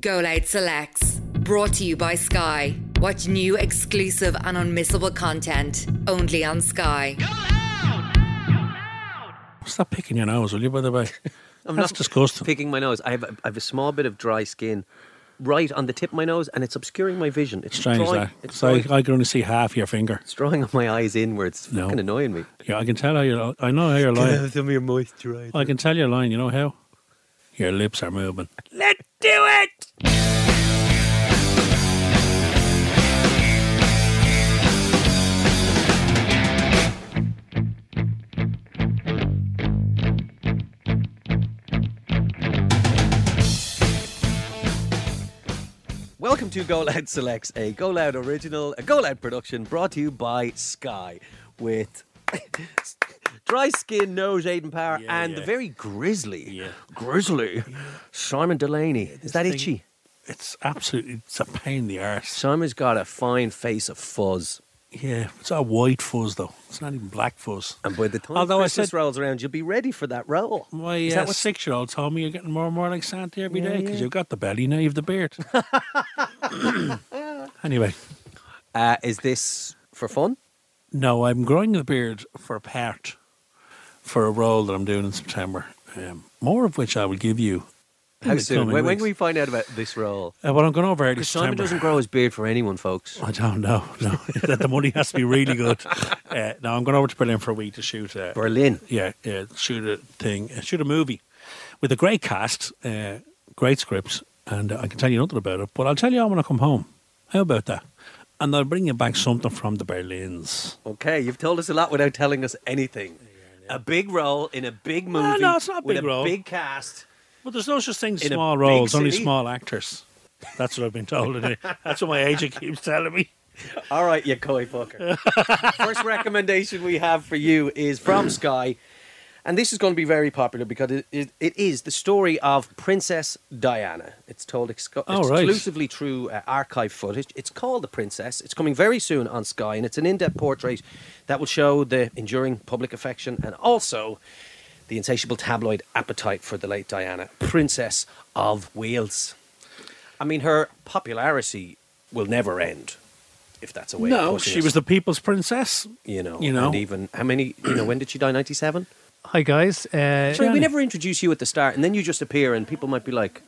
Go Loud Selects, brought to you by Sky. Watch new, exclusive, and unmissable content only on Sky. Stop picking your nose, will you, by the way? I'm That's not disgusting. picking my nose. I have, a, I have a small bit of dry skin right on the tip of my nose, and it's obscuring my vision. It's Strange drawing, that. It's So I, drawing, I can only see half your finger. it's drawing on my eyes inwards. It's No. fucking annoying me. Yeah, I can tell how you're. I know how you're lying. some of your moisturizer. I can tell you're lying. You know how? Your lips are moving. Let's do it! Welcome to Go Loud Selects, a Go Loud original, a Go Loud production brought to you by Sky with dry skin, nose, Aidan Power, Yeah, and the very grizzly, Yeah. grizzly Simon Delaney. Is that thing- itchy? It's absolutely. It's a pain in the arse. Simon's got a fine face of fuzz. Yeah, it's all white fuzz though. It's not even black fuzz. And by the time Although I said- rolls around, you'll be ready for that roll. My Is uh, that what- six-year-old told me you're getting more and more like Santa every Yeah, day because yeah. you've got the belly now. You've the beard. anyway, Uh, is this for fun? no, I'm growing the beard for a part for a role that I'm doing in September. Um, more of which I will give you. How soon? When, when can we find out about this role? Uh, well, I'm going over early Because Simon September. doesn't grow his beard for anyone, folks. I don't know. No, that the money has to be really good. Uh, no, I'm going over to Berlin for a week to shoot. Uh, Berlin. yeah, yeah, shoot a thing, uh, shoot a movie with a great cast, uh, great scripts, and uh, I can tell you nothing about it. But I'll tell you all when I come home. How about that? And I'll bring you back something from the Berlins. Okay, you've told us a lot without telling us anything. A big role in a big movie No, no, it's not a with big a big cast. But there's no such thing as In small roles, only small actors. That's what I've been told. That's what my agent keeps telling me. All right, you coy fucker. First recommendation we have for you is from Sky, and this is going to be very popular because it, it, it is the story of Princess Diana. It's told exco- Oh, right. exclusively through uh, archive footage. It's called The Princess. It's coming very soon on Sky, and it's an in-depth portrait that will show the enduring public affection and also the insatiable tabloid appetite for the late Diana, Princess of Wales. I mean, her popularity will never end. If that's a way No, she it was the people's princess. you know, You know. and even how many, you know, when did she die? Ninety seven. Hi guys. Uh, Sorry, we never introduce you at the start, and then you just appear, and people might be like,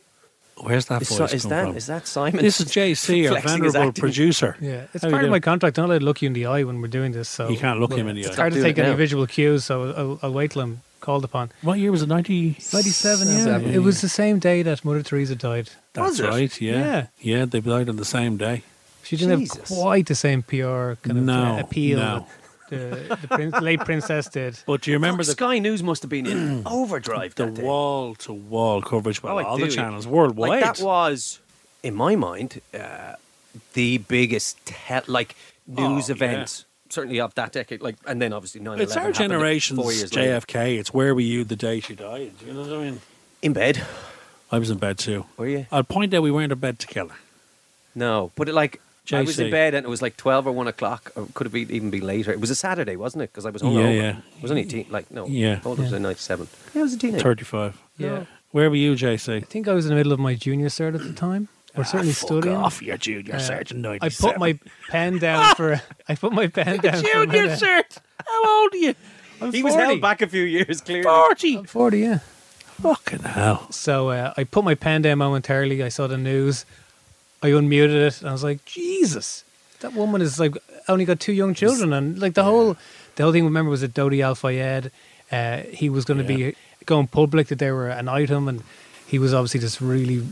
Where's that "Is, voice is come that from? is that Simon?" This is JC, our venerable producer. yeah, it's How part of my contract. I'm not allowed to look you in the eye when we're doing this. So You can't look him in the It's eye. hard to take it any now. visual cues, so I'll, I'll wait till I'm called upon. What year was it? 90, 97, yeah. Seven. It was the same day that Mother Teresa died. That's Was it? right. Yeah. Yeah. yeah, They died on the same day. She didn't Jesus. have quite the same PR kind of No, uh, appeal no. That the, the prin- late princess did. But do you remember the Sky News must have been in overdrive the that day. wall to wall coverage by Oh, I all the do. channels worldwide? Like that was, in my mind, uh, the biggest te- like news Oh, event. Certainly of that decade, like, and then obviously 9 it's our generation's four years later. JFK. It's where were you the day she died? You know what I mean? In bed, I was in bed too. were you? I'll point out we weren't in bed together. No, but it, like I was in bed and it was like twelve or one o'clock, or could have been, even be later. It was a Saturday, wasn't it? Because I was hungover. Yeah, yeah. I was only a teen, like no, Yeah. How old was I? Ninety seven. Yeah, I was a teenager. 35. Yeah. Where were you, JC? I think I was in the middle of my junior cert at the time, or certainly Ah, fuck studying. off, your junior Uh, sergeant. I put my pen down for. I put my pen down for a junior minute. cert. How old are you? I'm He was held back a few years, clearly. 40. I'm 40, yeah. Fucking hell. So uh, I put my pen down momentarily. I saw the news. I unmuted it, and I was like, Jesus, that woman is like only got two young children, and like the whole the whole thing. Remember, was that Dodi Al Fayed? Uh, he was going to Yeah. be going public that they were an item, and he was obviously this really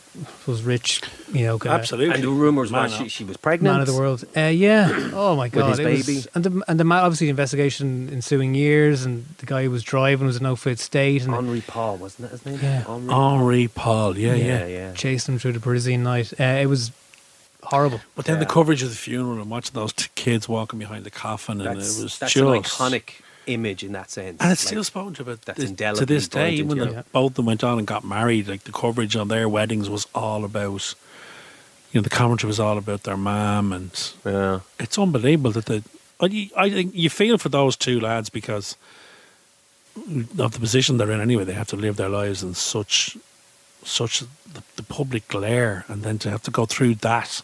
was rich, you know, kinda Absolutely. And the rumors were she, she was pregnant. man of the world. Uh, yeah. Oh my god. With his it was- baby. and the and the ma- obviously the investigation ensuing years, and the guy who was driving was in no fit state, and Henri Paul, wasn't that his name? Yeah. Henri. Henri Paul. Yeah, yeah. yeah, yeah. chased him through the Parisian night. Uh, it was horrible. But then the coverage of the funeral and watching those t- kids walking behind the coffin, and it was that's just an iconic image in that sense. And it's Like, still spoken to about that's this, to this day. Even into when you. both of them went on and got married, like the coverage on their weddings was all about, you know, the commentary was all about their mum, and yeah. it's unbelievable that the. I, I think you feel for those two lads because of the position they're in. Anyway, they have to live their lives in such such the, the public glare, and then to have to go through that,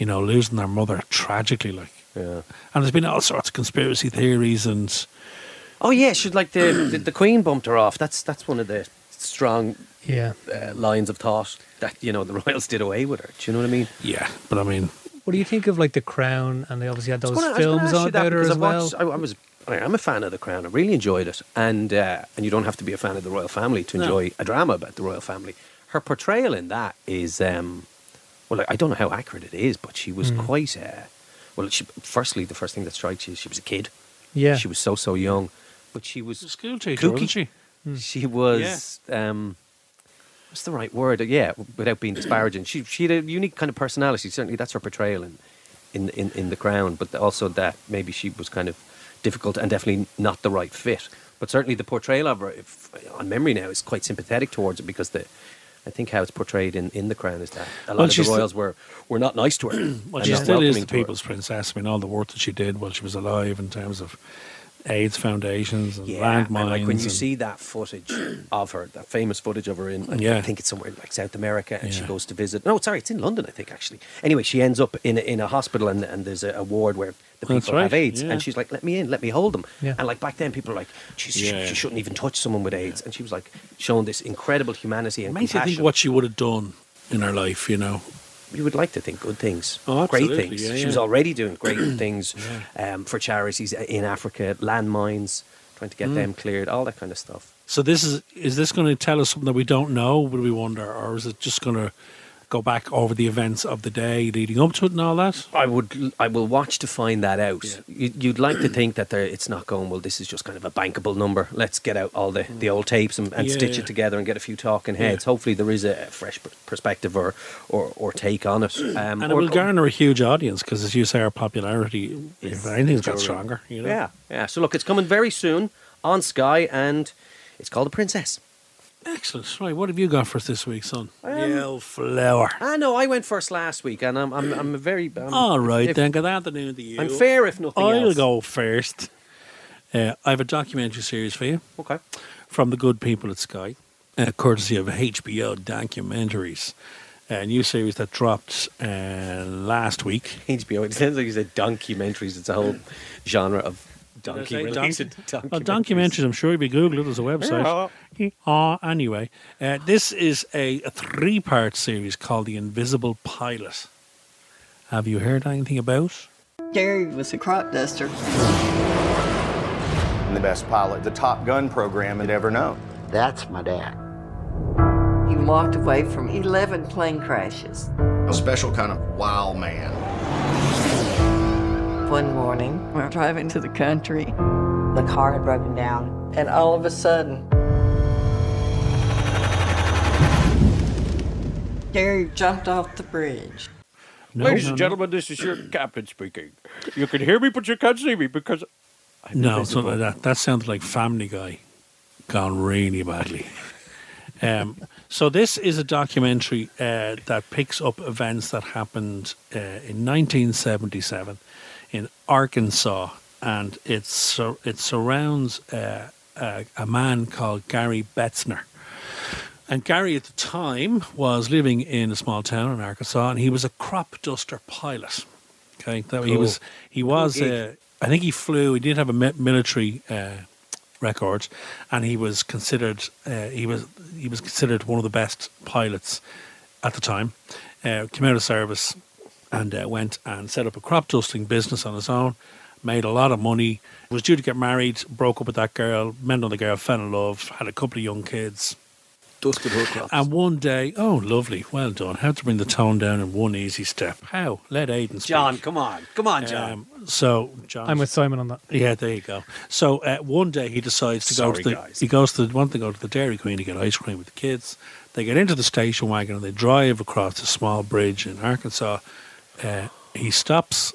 you know, losing their mother tragically, like. Yeah. And there's been all sorts of conspiracy theories and Oh yeah, she's like the, the the Queen bumped her off. That's that's one of the strong Yeah. uh, lines of thought that you know the royals did away with her. Do you know what I mean? yeah. But I mean, What do you think of like The Crown? And they obviously had those gonna- I was gonna films ask on you about her as I well. watched- I, I was. I mean, I'm a fan of The Crown. I really enjoyed it, and uh, and you don't have to be a fan of the royal family to No. enjoy a drama about the royal family. Her portrayal in that is, um, well, I don't know how accurate it is, but she was quite. Uh, well, she, firstly, the first thing that strikes you is she was a kid. Yeah. She was so so young, but she was she's a school teacher, Kooky. wasn't she? She was. Um, what's the right word? Yeah, without being disparaging, she she had a unique kind of personality. Certainly, that's her portrayal in in in, in the Crown. But also that maybe she was kind of difficult and definitely not the right fit. But certainly, the portrayal of her, if, on memory now, is quite sympathetic towards it because the. I think how it's portrayed in, in the Crown is that a lot Well, of the royals were, were not nice to her. Well, she still is the people's princess. I mean, all the work that she did while she was alive in terms of AIDS foundations and Yeah, landmines. and like when you see that footage of her, that famous footage of her in, I Yeah. think it's somewhere in like South America, and she goes to visit. No, sorry, it's in London, I think actually. Anyway, she ends up in a, in a hospital, and, and there's a, a ward where the people have AIDS, yeah. and she's like, "Let me in, let me hold them." Yeah. And like back then, people are like, "She's, she, Yeah. she shouldn't even touch someone with AIDS," and she was like showing this incredible humanity It and makes you compassion. think what she would have done in her life, you know. You would like to think good things, Oh, great things. yeah, she yeah. was already doing great things um, for charities in Africa, landmines, trying to Mm. get them cleared, all that kind of stuff. So this is is this going to tell us something that we don't know? Would we wonder, or is it just going to go back over the events of the day leading up to it and all that? I would. I will watch to find that out. Yeah. You, you'd like to think that there, it's not going. Well, this is just kind of a bankable number. Let's get out all the, the old tapes and, and Yeah, stitch yeah. it together and get a few talking heads. Hopefully, there is a fresh perspective or, or, or take on it. Um, And it or- will garner a huge audience because, as you say, our popularity, if Is anything's got stronger, you know. Yeah, yeah. So look, it's coming very soon on Sky, and it's called The Princess. Excellent. Right, what have you got for us this week, son? Um, the flower. I know I went first last week, and I'm I'm, I'm a very. I'm, All right, if- then. Good afternoon to you. I'm fair if nothing I'll else. go first. Uh, I have a documentary series for you Okay. from the good people at Sky, uh, courtesy of HBO Documentaries. A new series that dropped uh, last week. HBO. It sounds like you said documentaries. It's a whole genre of Did I donkey say related donkey? Well, documentaries, I'm sure if you Google it, there's a website. Ah, anyway, uh, this is a, a three part series called The Invisible Pilot. Have you heard anything about? Gary was a crop duster. And the best pilot the Top Gun program had ever known. That's my dad. He walked away from 11 plane crashes. A special kind of wild man. One morning, we were driving to the country. The car had broken down, and all of a sudden, Gary jumped off the bridge. No, Ladies no, and no. gentlemen, this is your captain speaking. You can hear me, but you can't see me because I'm No, invisible. something like that. That sounds like Family Guy gone really badly. Um, so this is a documentary uh, that picks up events that happened uh, in 1977 in Arkansas, and it sur- it surrounds uh, a, a man called Gary Betzner. And Gary at the time was living in a small town in Arkansas, and he was a crop duster pilot. Okay, that he was he was. gig. Uh, I think he flew. He did have a military uh, record, and he was considered. Uh, he was he was considered one of the best pilots at the time. Uh, came out of service and uh, went and set up a crop dusting business on his own. Made a lot of money. Was due to get married. Broke up with that girl. Met another girl. Fell in love. Had a couple of young kids. Dusted her crops. And one day, oh, lovely, well done. How to bring the tone down in one easy step? How? Let Aidan speak. John, come on, come on, John. Um, so, John. I'm with Simon on that. Yeah, there you go. So uh, one day he decides to go Sorry, to the. guys. He goes to want to go to the Dairy Queen to get ice cream with the kids. They get into the station wagon and they drive across a small bridge in Arkansas. Uh, he stops.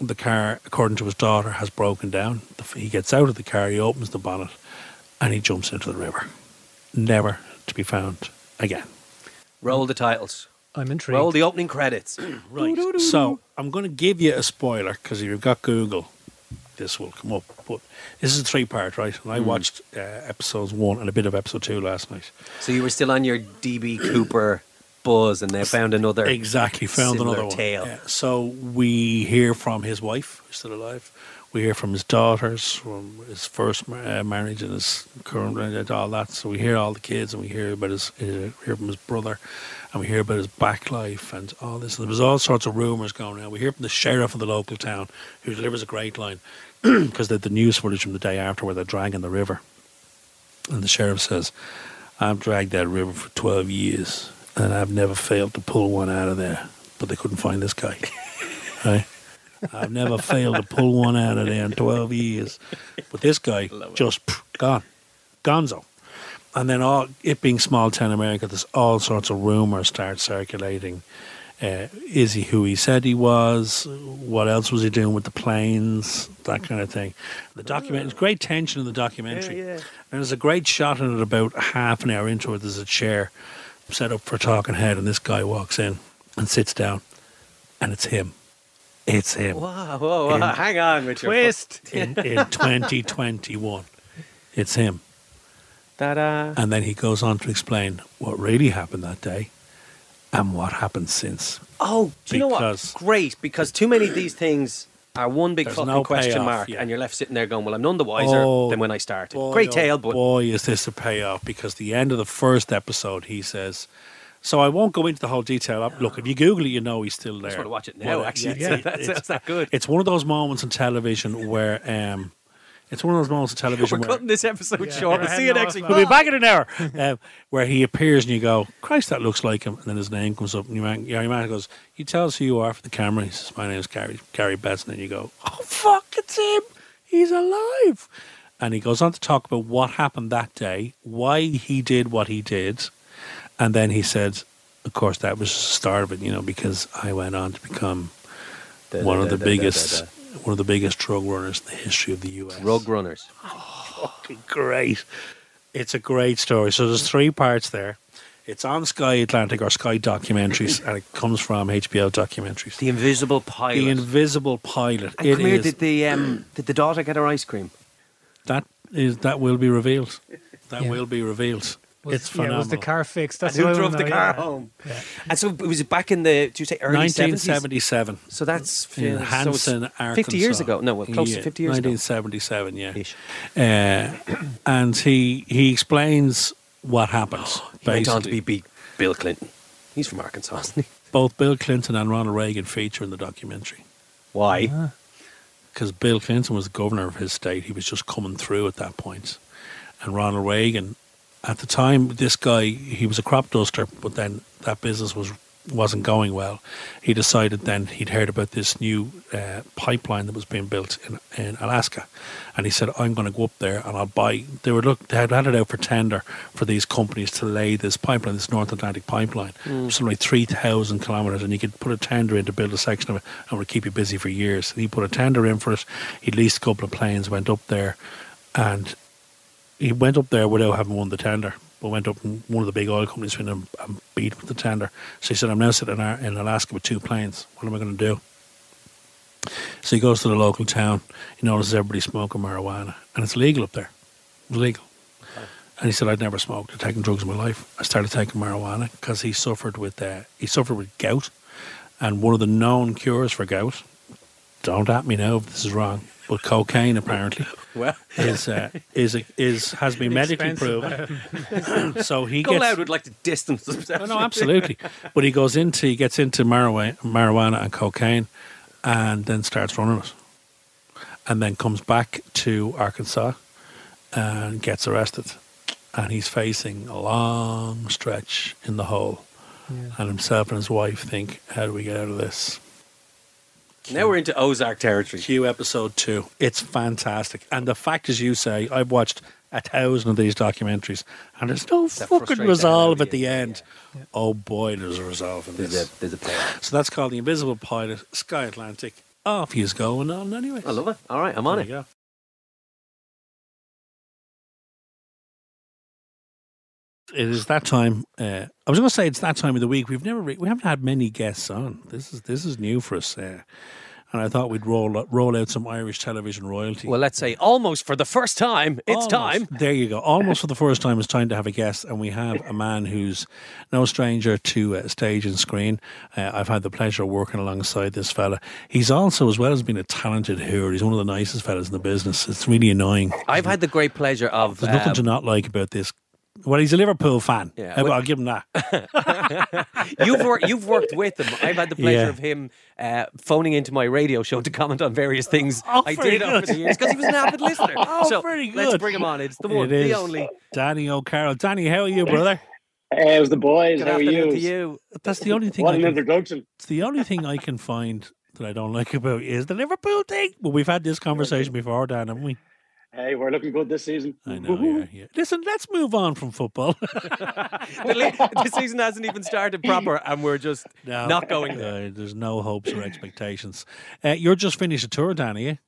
The car, according to his daughter, has broken down. He gets out of the car. He opens the bonnet, and he jumps into the river. Never to be found again. Roll the titles. I'm intrigued. Roll the opening credits. Right. So I'm going to give you a spoiler because you've got Google. this will come up. But this is a three part, right? And. I watched uh, episodes one and a bit of episode two last night. So you were still on your DB Cooper buzz, and they found another Exactly, found another one. tale. Yeah. So we hear from his wife, who's still alive. We hear from his daughters, from his first uh, marriage and his current marriage, and all that. So we hear all the kids, and we hear about his, uh, hear from his brother, and we hear about his back life and all this. And there was all sorts of rumours going on. We hear from the sheriff of the local town, who delivers a great line, because the news footage from the day after where they're dragging the river. And the sheriff says, I've dragged that river for 12 years and I've never failed to pull one out of there. But they couldn't find this guy. right? I've never failed to pull one out of there in 12 years. But this guy just pff, gone. Gonzo. And then all it being small town America, there's all sorts of rumors start circulating. Uh, is he who he said he was? What else was he doing with the planes? That kind of thing. The document, there's great tension in the documentary. And there's a great shot in it about half an hour into it. There's a chair set up for a talking head, and this guy walks in and sits down, and it's him. It's him Wow, whoa, whoa, In- hang on with your Twist. in, in 2021. It's him. Ta-da. And then he goes on to explain what really happened that day and what happened since. Oh, do you know what? Great, because too many of these things are one big There's fucking no question payoff, mark, yeah. and you're left sitting there going, "Well, I'm none the wiser Oh, than when I started." Boy, Great oh tale, but boy, is this a payoff? Because the end of the first episode, he says. So I won't go into the whole detail. Look, if you Google it, you know he's still there. I just want to watch it now. Well, actually, yeah, that's, it's- that's that good. It's one of those moments on television where um, it's one of those moments of television We're where cutting this episode Yeah, short. we're We'll see you next off week. We'll be back in an hour. um, where he appears and you go, Christ, that looks like him. And then his name comes up and your man, your man goes, You tell us who you are for the camera. He says, My name is Gary, Gary Betzner. And you go, Oh, fuck, it's him. He's alive. And he goes on to talk about what happened that day, why he did what he did. And then he said, Of course, that was the start of it, you know, because I went on to become Da, one da, of the da, biggest. One of the biggest drug runners in the history of the U.S Rug runners. fucking great. It's a great story. So there's three parts there. It's on Sky Atlantic or Sky Documentaries, and it comes from HBO Documentaries. The Invisible Pilot. The Invisible Pilot. and It come here, did the um, did the daughter get her ice cream? that is that will be revealed. That Yeah. will be revealed. Was, it's yeah, phenomenal. was the car fixed? That's and who drove the know, car yeah. home? Yeah. And so it was back in the, do you say early 70s? 1977 So that's in yeah, so Arkansas. 50 years ago. No, well, close Yeah, to 50 years ago. 1977, yeah. Uh, and he he explains what happens. He went on to be beat Bill Clinton. He's from Arkansas, isn't he? Both Bill Clinton and Ronald Reagan feature in the documentary. Why? Ah. because Bill Clinton was the governor of his state. He was just coming through at that point. And Ronald Reagan, at the time, this guy, he was a crop duster, but then that business was wasn't going well. He decided then he'd heard about this new uh, pipeline that was being built in, in Alaska, and he said, "I'm going to go up there and I'll buy." They were look, they had had it out for tender for these companies to lay this pipeline, this North Atlantic pipeline, something like three thousand kilometers, and you could put a tender in to build a section of it, and it would keep you busy for years. And he put a tender in for it. He leased a couple of planes, went up there, and he went up there without having won the tender, but went up and one of the big oil companies went and, and beat with the tender. So he said, I'm now sitting in, Alaska with two planes. What am I going to do? So he goes to the local town. He notices everybody smoking marijuana, and it's legal up there. It's legal. And he said, I'd never smoked or taken drugs in my life. I started taking marijuana because he suffered with uh, he suffered with gout, and one of the known cures for gout. Don't at me now if this is wrong, but cocaine apparently Well, is uh, is is has been medically proven. so he Go gets Loud would like to distance themselves. no, no, absolutely. But he goes into he gets into marijuana, marijuana and cocaine, and then starts running it, and then comes back to Arkansas and gets arrested, and he's facing a long stretch in the hole, and himself and his wife think, how do we get out of this? Now we're into Ozark territory. Q episode two. It's fantastic. And the fact, as you say, I've watched a thousand of these documentaries, and there's no That fucking resolve at the you. Yeah, end. Oh boy, there's a resolve in There's this. a, there's a player. So that's called The Invisible Pilot, Sky Atlantic. Off he's going on anyway. I love it. All right, I'm on there it. It is that time. Uh, I was going to say it's that time of the week. We've never, re- we haven't had many guests on. This is this is new for us. Uh, and I thought we'd roll roll out some Irish television royalty. Well, let's say almost for the first time. It's Almost. time. There you go. Almost for the first time, it's time to have a guest, and we have a man who's no stranger to uh, stage and screen. Uh, I've had the pleasure of working alongside this fella. He's also, as well as being a talented hooer, he's one of the nicest fellas in the business. It's really annoying. I've had the great pleasure of. There's nothing um, to not like about this. Well, he's a Liverpool fan. Yeah, I'll, well- I'll give him that. you've worked. You've worked with him. I've had the pleasure Yeah. of him uh, phoning into my radio show to comment on various things Oh, I very did over good. the years because he was an avid listener. Oh, so very good. Let's bring him on. It's the one, It is the only. Danny O'Carroll. Danny, how are you, brother? Hey, it was the boys. Good How are you? to you. That's the only thing. What I an can, introduction. it's the only thing I can find that I don't like about you is the Liverpool thing. But we've had this conversation before, Dan, haven't we? Hey, we're looking good this season. I know. Yeah, yeah. Listen, let's move on from football. the, le- the season hasn't even started proper, and we're just No. not going there. Uh, there's no hopes or expectations. Uh, you're just finished a tour, Danny.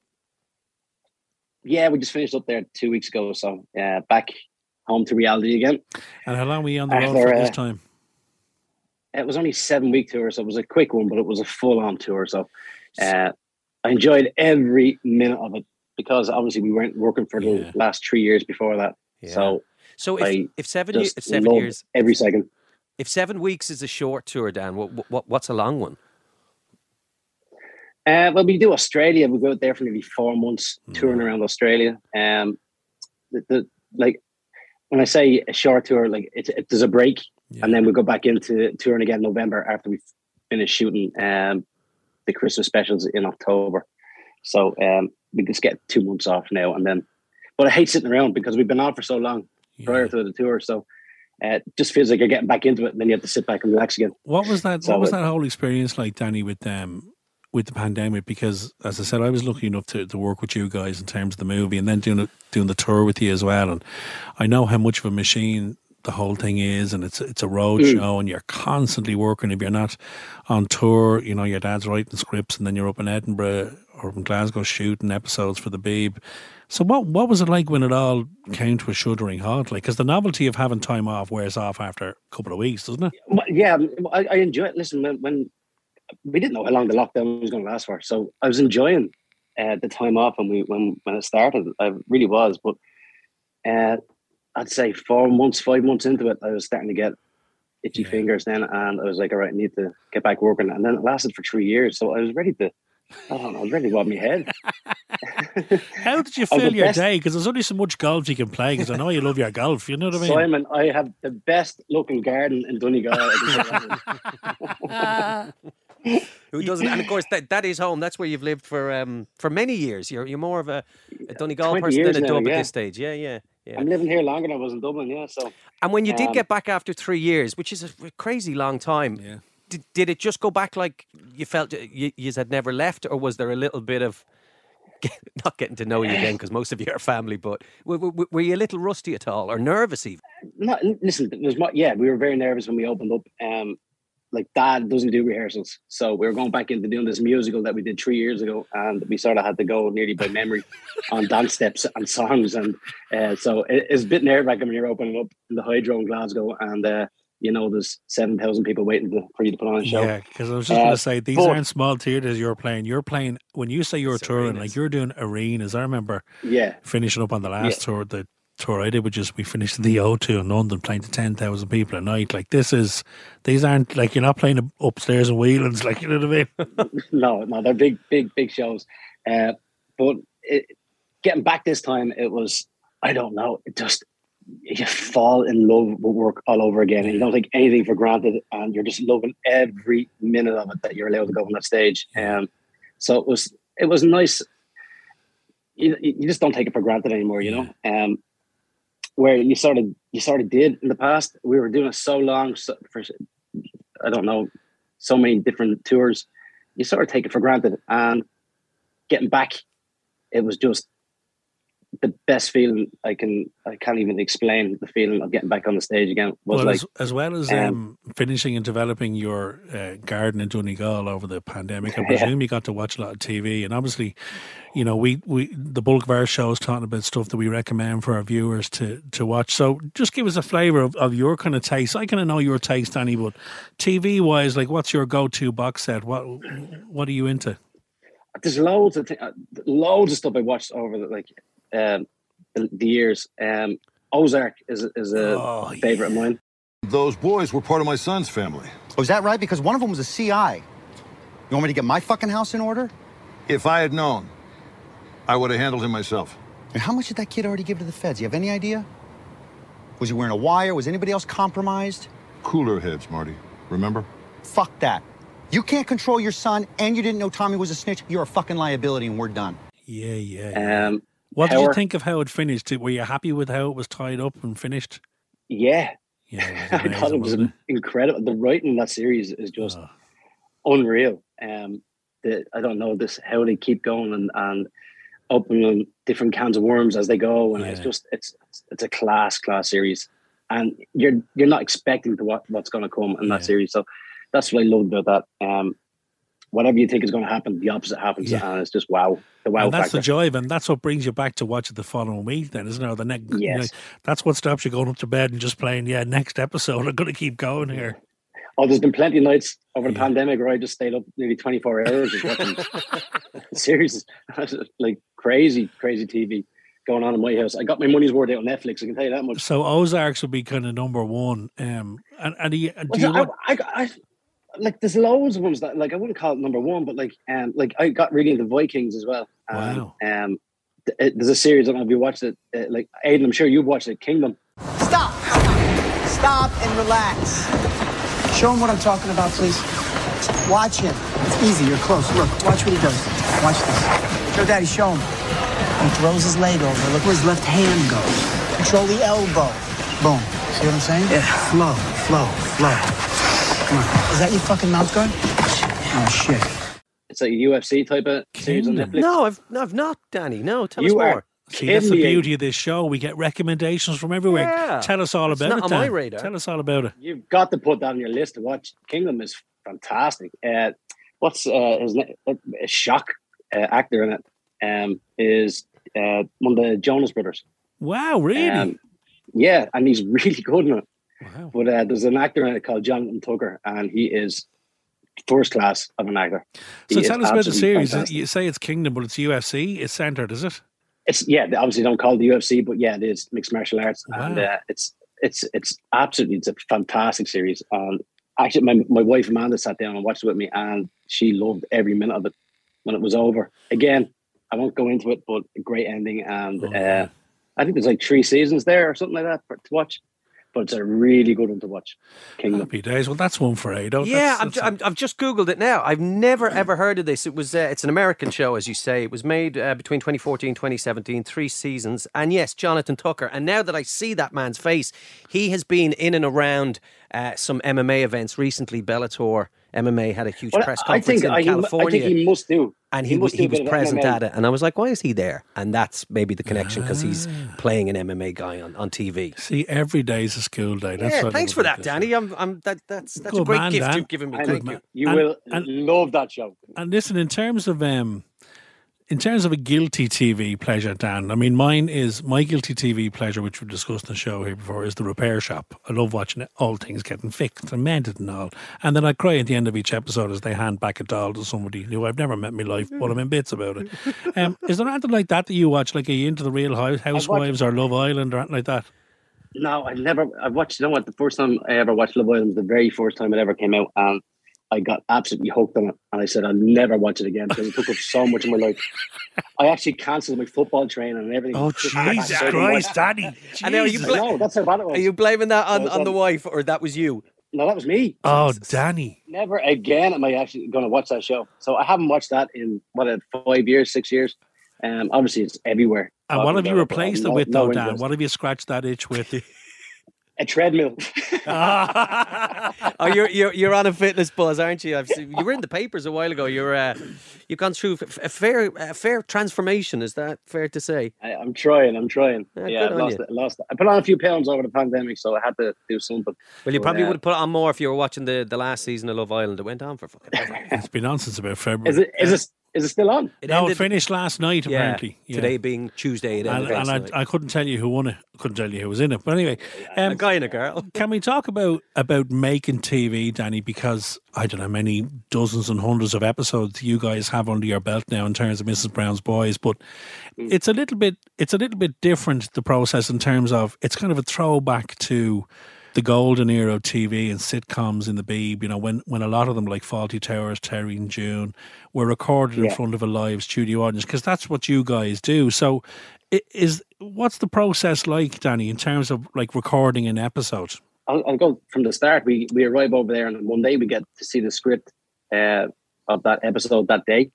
Yeah, we just finished up there two weeks ago, so uh, back home to reality again. And how long were you on the Uh, road for, for this uh, time? It was only seven week tour, so it was a quick one, but it was a full on tour. So uh, I enjoyed every minute of it because obviously we weren't working for the Yeah. last three years before that. Yeah. So So if, I if seven years, if seven years, every second. if seven weeks is a short tour, Dan, what, what what's a long one? Uh, well, we do Australia. We go out there for nearly four months touring Mm. around Australia. Um, the, the like when I say a short tour, like it's it, there's a break, Yeah. and then we go back into touring again November after we finish shooting um, the Christmas specials in October. So um, we just get two months off now, and then. But I hate sitting around because we've been on for so long prior to the tour. So uh, it just feels like you're getting back into it, and then you have to sit back and relax again. What was that? So what was it- that whole experience like, Danny, with um, with the pandemic? Because as I said, I was lucky enough to, to work with you guys in terms of the movie, and then doing doing the tour with you as well. And I know how much of a machine the whole thing is, and it's it's a road Mm. show, and you're constantly working. If you're not on tour, you know your dad's writing scripts, and then you're up in Edinburgh or in Glasgow shooting episodes for the Beeb. So what what was it like when it all came to a shuddering halt? Like, because the novelty of having time off wears off after a couple of weeks, doesn't it? Well, yeah, I, I enjoy it. Listen, when, when we didn't know how long the lockdown was going to last for, so I was enjoying uh, the time off when we when when it started. I really was, but uh, I'd say four months, five months into it, I was starting to get itchy Yeah. fingers then, and I was like, all right, I need to get back working. And then it lasted for three years, so I was ready to. I don't know, I was ready to go my head. How did you the fill your best- day? Because there's only so much golf you can play. Because I know you love your golf. You know what I mean? Simon, I have the best looking garden in Donegal. Who doesn't? And of course, that, that is home. That's where you've lived for um, for many years. You're you're more of a, a Donegal person than a now, Dub at yeah. this stage. Yeah, yeah, yeah. I'm living here longer than I was in Dublin, yeah. So And when you did Um, get back after three years, which is a crazy long time, Yeah. did, did it just go back like you felt you, you had never left, or was there a little bit of not getting to know you again because most of you are family, but were, were, were you a little rusty at all or nervous even? not listen there's mo- yeah we were very nervous when we opened up um like dad doesn't do rehearsals so we were going back into doing this musical that we did three years ago and we sort of had to go nearly by memory on dance steps and songs and uh, so it, it's a bit nerve-wracking when you're opening up in the hydro in glasgow and uh you know there's 7,000 people waiting to, for you to put on a show Yeah, because I was just Uh, going to say these but- aren't small theaters you're playing. You're playing when you say you're touring, arenas. like you're doing arenas. I remember yeah finishing up on the last tour, the tour I did, which is we finished the O2 in London, playing to ten thousand people a night. Like this is, these aren't like you're not playing upstairs in Whelan's, like you know what I mean. no, no, they're big, big, big shows. Uh, but it, getting back this time, it was I don't know, it just you fall in love with work all over again, and you don't take anything for granted, and you're just loving every minute of it that you're allowed to go on that stage. Um, so it was it was nice. You, you just don't take it for granted anymore, you know. Um, where you sort of you sort of did in the past, we were doing it so long so, for I don't know so many different tours you sort of take it for granted. And getting back, it was just the best feeling I can. I can't even explain the feeling of getting back on the stage again. Was well, like as, as well as um, finishing and developing your uh, garden in Donegal over the pandemic, I Yeah. presume you got to watch a lot of TV. And obviously, you know, we, we the bulk of our shows talking about stuff that we recommend for our viewers to, to watch. So just give us a flavour of, of your kind of taste. I kind of know your taste, Danny, but TV wise, like what's your go to box set? What what are you into? there's loads of thi- uh, loads of stuff I watched over the like um, the, the years. Um, Ozark is is a Oh, favorite of mine. Those boys were part of my son's family. Oh, is that right? Because one of them was a CI. You want me to get my fucking house in order? If I had known, I would have handled him myself. And how much did that kid already give to the feds? You have any idea? Was he wearing a wire? Was anybody else compromised? Cooler heads, Marty. Remember? Fuck that. You can't control your son, and you didn't know Tommy was a snitch. You're a fucking liability, and we're done. Yeah, yeah. Um, what did you think of how it finished? Were you happy with how it was tied up and finished? Yeah, Yeah, it I thought it was wasn't incredible. The writing in that series is just Oh. unreal. Um, the, I don't know this how they keep going and and opening different cans of worms as they go, and it's just it's it's a class class series, and you're you're not expecting to what what's going to come in that series. So that's what I loved about that. Um, whatever you think is going to happen, the opposite happens, Yeah. and it's just wow, the wow and that's factor. the joy, and that's what brings you back to watch it the following week. Then, isn't it? Or the next, you know, that's what stops you going up to bed and just playing. Yeah, next episode. I'm going to keep going here. Oh, there's been plenty of nights over the Yeah. pandemic where I just stayed up nearly 24 hours just watching series. like crazy, crazy TV going on in my house. I got my money's worth out on Netflix. I can tell you that much. So Ozarks would be kind of number one. Um, and and he, you, do Well, you I, want- I, I, like there's loads of ones that like I wouldn't call it number one, but like um like I got really into Vikings as well. Um, Wow. Um, th- it- there's a series I don't know if you watched it. Uh, like Aidan, I'm sure you've watched it. Kingdom. Stop! Stop and relax. Show him what I'm talking about, please. Watch him. It's easy. You're close. Look, watch what he does. Watch this. Show Daddy, show him. He throws his leg over. Look where his left hand goes. Control the elbow. Boom. See what I'm saying? Yeah. Flow, flow, flow. Come on. Is that your fucking mouth guard? Oh, shit. It's like a UFC type of series on Netflix. No, I've no, I've not, Danny. No, tell You us more. See, that's the beauty of this show. We get recommendations from everywhere. Yeah. Tell us all It's about not it. on my radar. Tell us all about it. You've got to put that on your list to watch. Kingdom is fantastic. Uh, what's uh, his name? Uh, shock uh, actor in it um, is uh, one of the Jonas Brothers. Wow, really? Um, yeah, and he's really good in it. Wow. But uh, there's an actor in it called Jonathan Tucker, and he is first class of an actor. So is tell us about the series. fantastic. You say it's Kingdom, but it's UFC. It's centered, is it? It's yeah, they obviously don't call it the UFC, but yeah, it is mixed martial arts, and Wow. uh, it's it's it's absolutely it's a fantastic series. And actually, my my wife Amanda sat down and watched it with me, and she loved every minute of it. When it was over, again, I won't go into it, but a great ending, and Oh, uh, I think there's like three seasons there or something like that for, to watch. But it's a really good one to watch. Kingdom. Happy days. Well, that's one for Ado. Yeah, That's- I'm, that's- I'm, I've just googled it now. I've never ever heard of this. It was uh, it's an American show, as you say. It was made uh, between 2014 2017, three seasons. And yes, Jonathan Tucker. And now that I see that man's face, he has been in and around uh, some MMA events recently. Bellator MMA had a huge Well, press I conference think in I, California. I think he must do. And he, must he, do a was present MMA. at it, and I was like, "Why is he there?" And that's maybe the connection because he's Ah. playing an MMA guy on, on TV. See, every day is a school day. That's yeah, thanks for that. Danny. I'm, I'm that, that's that's a great man, gift Dan. you've given me. And Thank you. You And- will and- love that show. And listen, in terms of um, in terms of a guilty TV pleasure, Dan. I mean, mine is my guilty TV pleasure, which we've discussed in the show here before, is the repair shop. I love watching it, all things getting fixed and mended and all. And then I cry at the end of each episode as they hand back a doll to somebody who I've never met in my life, but I'm in bits about it. Um, is there anything like that that you watch? Like, are you into the Real Housewives or Love Island or anything like that? No, I never. I've watched. You know what? The first time I ever watched Love Island was the very first time it ever came out, and I got absolutely hooked on it. And I said I'll never watch it again because it took up so much of my life. I actually cancelled my football training and everything. Oh, Just to Jesus sit and watch- Christ, Daddy. I know, you Jesus. bla- No, that's how bad it was. Are you blaming that on, Well on the wife, or that was you? No, that was me. Oh, Danny. Never again am I actually going to watch that show. So I haven't watched that in what uh, five years, six years. Um, obviously it's everywhere. And what have you Talking about it, replaced it with, no though, Dan? What have you scratched that itch with? A treadmill. Oh, you're you're you're on a fitness buzz, aren't you? I've seen, you were in the papers a while ago. You're uh, you've gone through f- a fair a fair transformation. Is that fair to say? I, I'm trying. I'm trying. Yeah, Yeah, I on lost it. I lost it. I put on a few pounds over the pandemic, so I had to do something. Well, you So, probably uh, would have put on more if you were watching the, the last season of Love Island. It went on for fucking ever. it's been on since about February. Is it? Is it? Is it still on? It no, ended- it finished last night, apparently. Yeah. today being Tuesday, it And, and. I, I couldn't tell you who won it. Couldn't tell you who was in it. But anyway, um, a guy and a girl. Can we talk about about making TV, Danny? Because I don't know how many dozens and hundreds of episodes you guys have under your belt now in terms of Mrs. Brown's Boys, but it's a little bit it's a little bit different the process in terms of it's kind of a throwback to the golden era of TV and sitcoms in the Beeb. You know, when when a lot of them like Fawlty Towers, Terry and June were recorded in front of a live studio audience because that's what you guys do. So. Is what's the process like, Danny, in terms of like recording an episode? I'll, I'll go from the start. We we arrive over there, and on Monday we get to see the script uh, of that episode that day.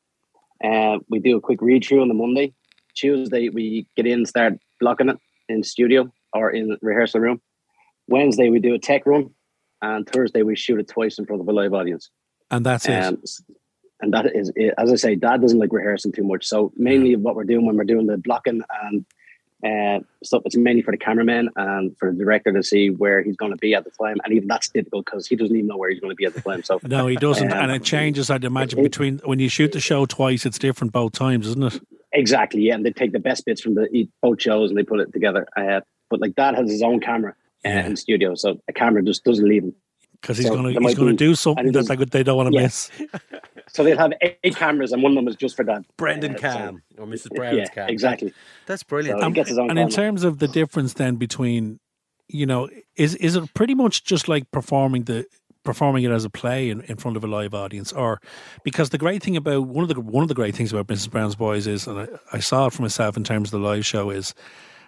Uh, we do a quick read through on the Monday. Tuesday we get in, start blocking it in studio or in rehearsal room. Wednesday we do a tech run, and Thursday we shoot it twice in front of a live audience. And that's it. Um, and that is, it. as I say, Dad doesn't like rehearsing too much. So mainly what we're doing when we're doing the blocking and uh, stuff, it's mainly for the cameraman and for the director to see where he's going to be at the time. And even that's difficult because he doesn't even know where he's going to be at the time. So No, he doesn't, um, and it changes. I'd imagine between when you shoot the show twice, it's different both times, isn't it? Exactly, yeah. And they take the best bits from the both shows and they put it together. Uh, but like Dad has his own camera uh, in the studio, so a camera just doesn't leave him. Because he's So gonna he's gonna do something he that doesn't- they, they don't want to Yeah. miss. So they'll have eight, eight cameras, and one of them is just for Dad. Brendan Uh, so- Cam or Mrs. Brown's yeah, Cam. exactly. That's brilliant. So he gets his own and in camera. terms of the difference then between, you know, is is it pretty much just like performing the performing it as a play in, in front of a live audience, or because the great thing about one of the one of the great things about Mrs. Brown's Boys is, and I, I saw it for myself in terms of the live show, is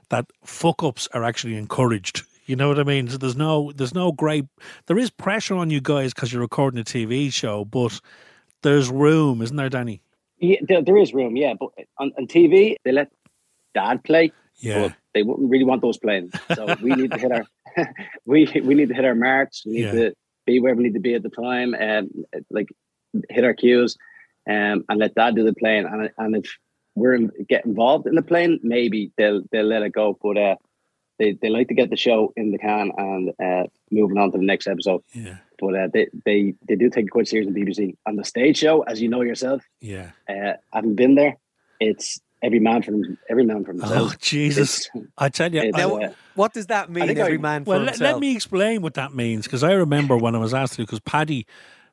that fuck ups are actually encouraged. You know what I mean? So there's no there's no great there is pressure on you guys because you're recording a TV show, but there's room, isn't there, Danny? Yeah, there, there is room, yeah. But on, on TV, they let Dad play. Yeah. But they wouldn't really want those playing. So we need to hit our we we need to hit our marks. We need Yeah. to be where we need to be at the time, and like hit our cues, um, and let Dad do the playing. And and if we're in, get involved in the playing, maybe they'll they'll let it go. But uh, they they like to get the show in the can and uh, moving on to the next episode. Yeah. But uh, they, they they do take it quite serious in BBC. On the stage show, as you know yourself, Yeah. uh, having been there, it's every man from them, every man for Oh. Jesus! It's- I tell you, it's, I- uh, What does that mean? Every I- man for well, let, himself. let me explain what that means because I remember when I was asked to because Paddy,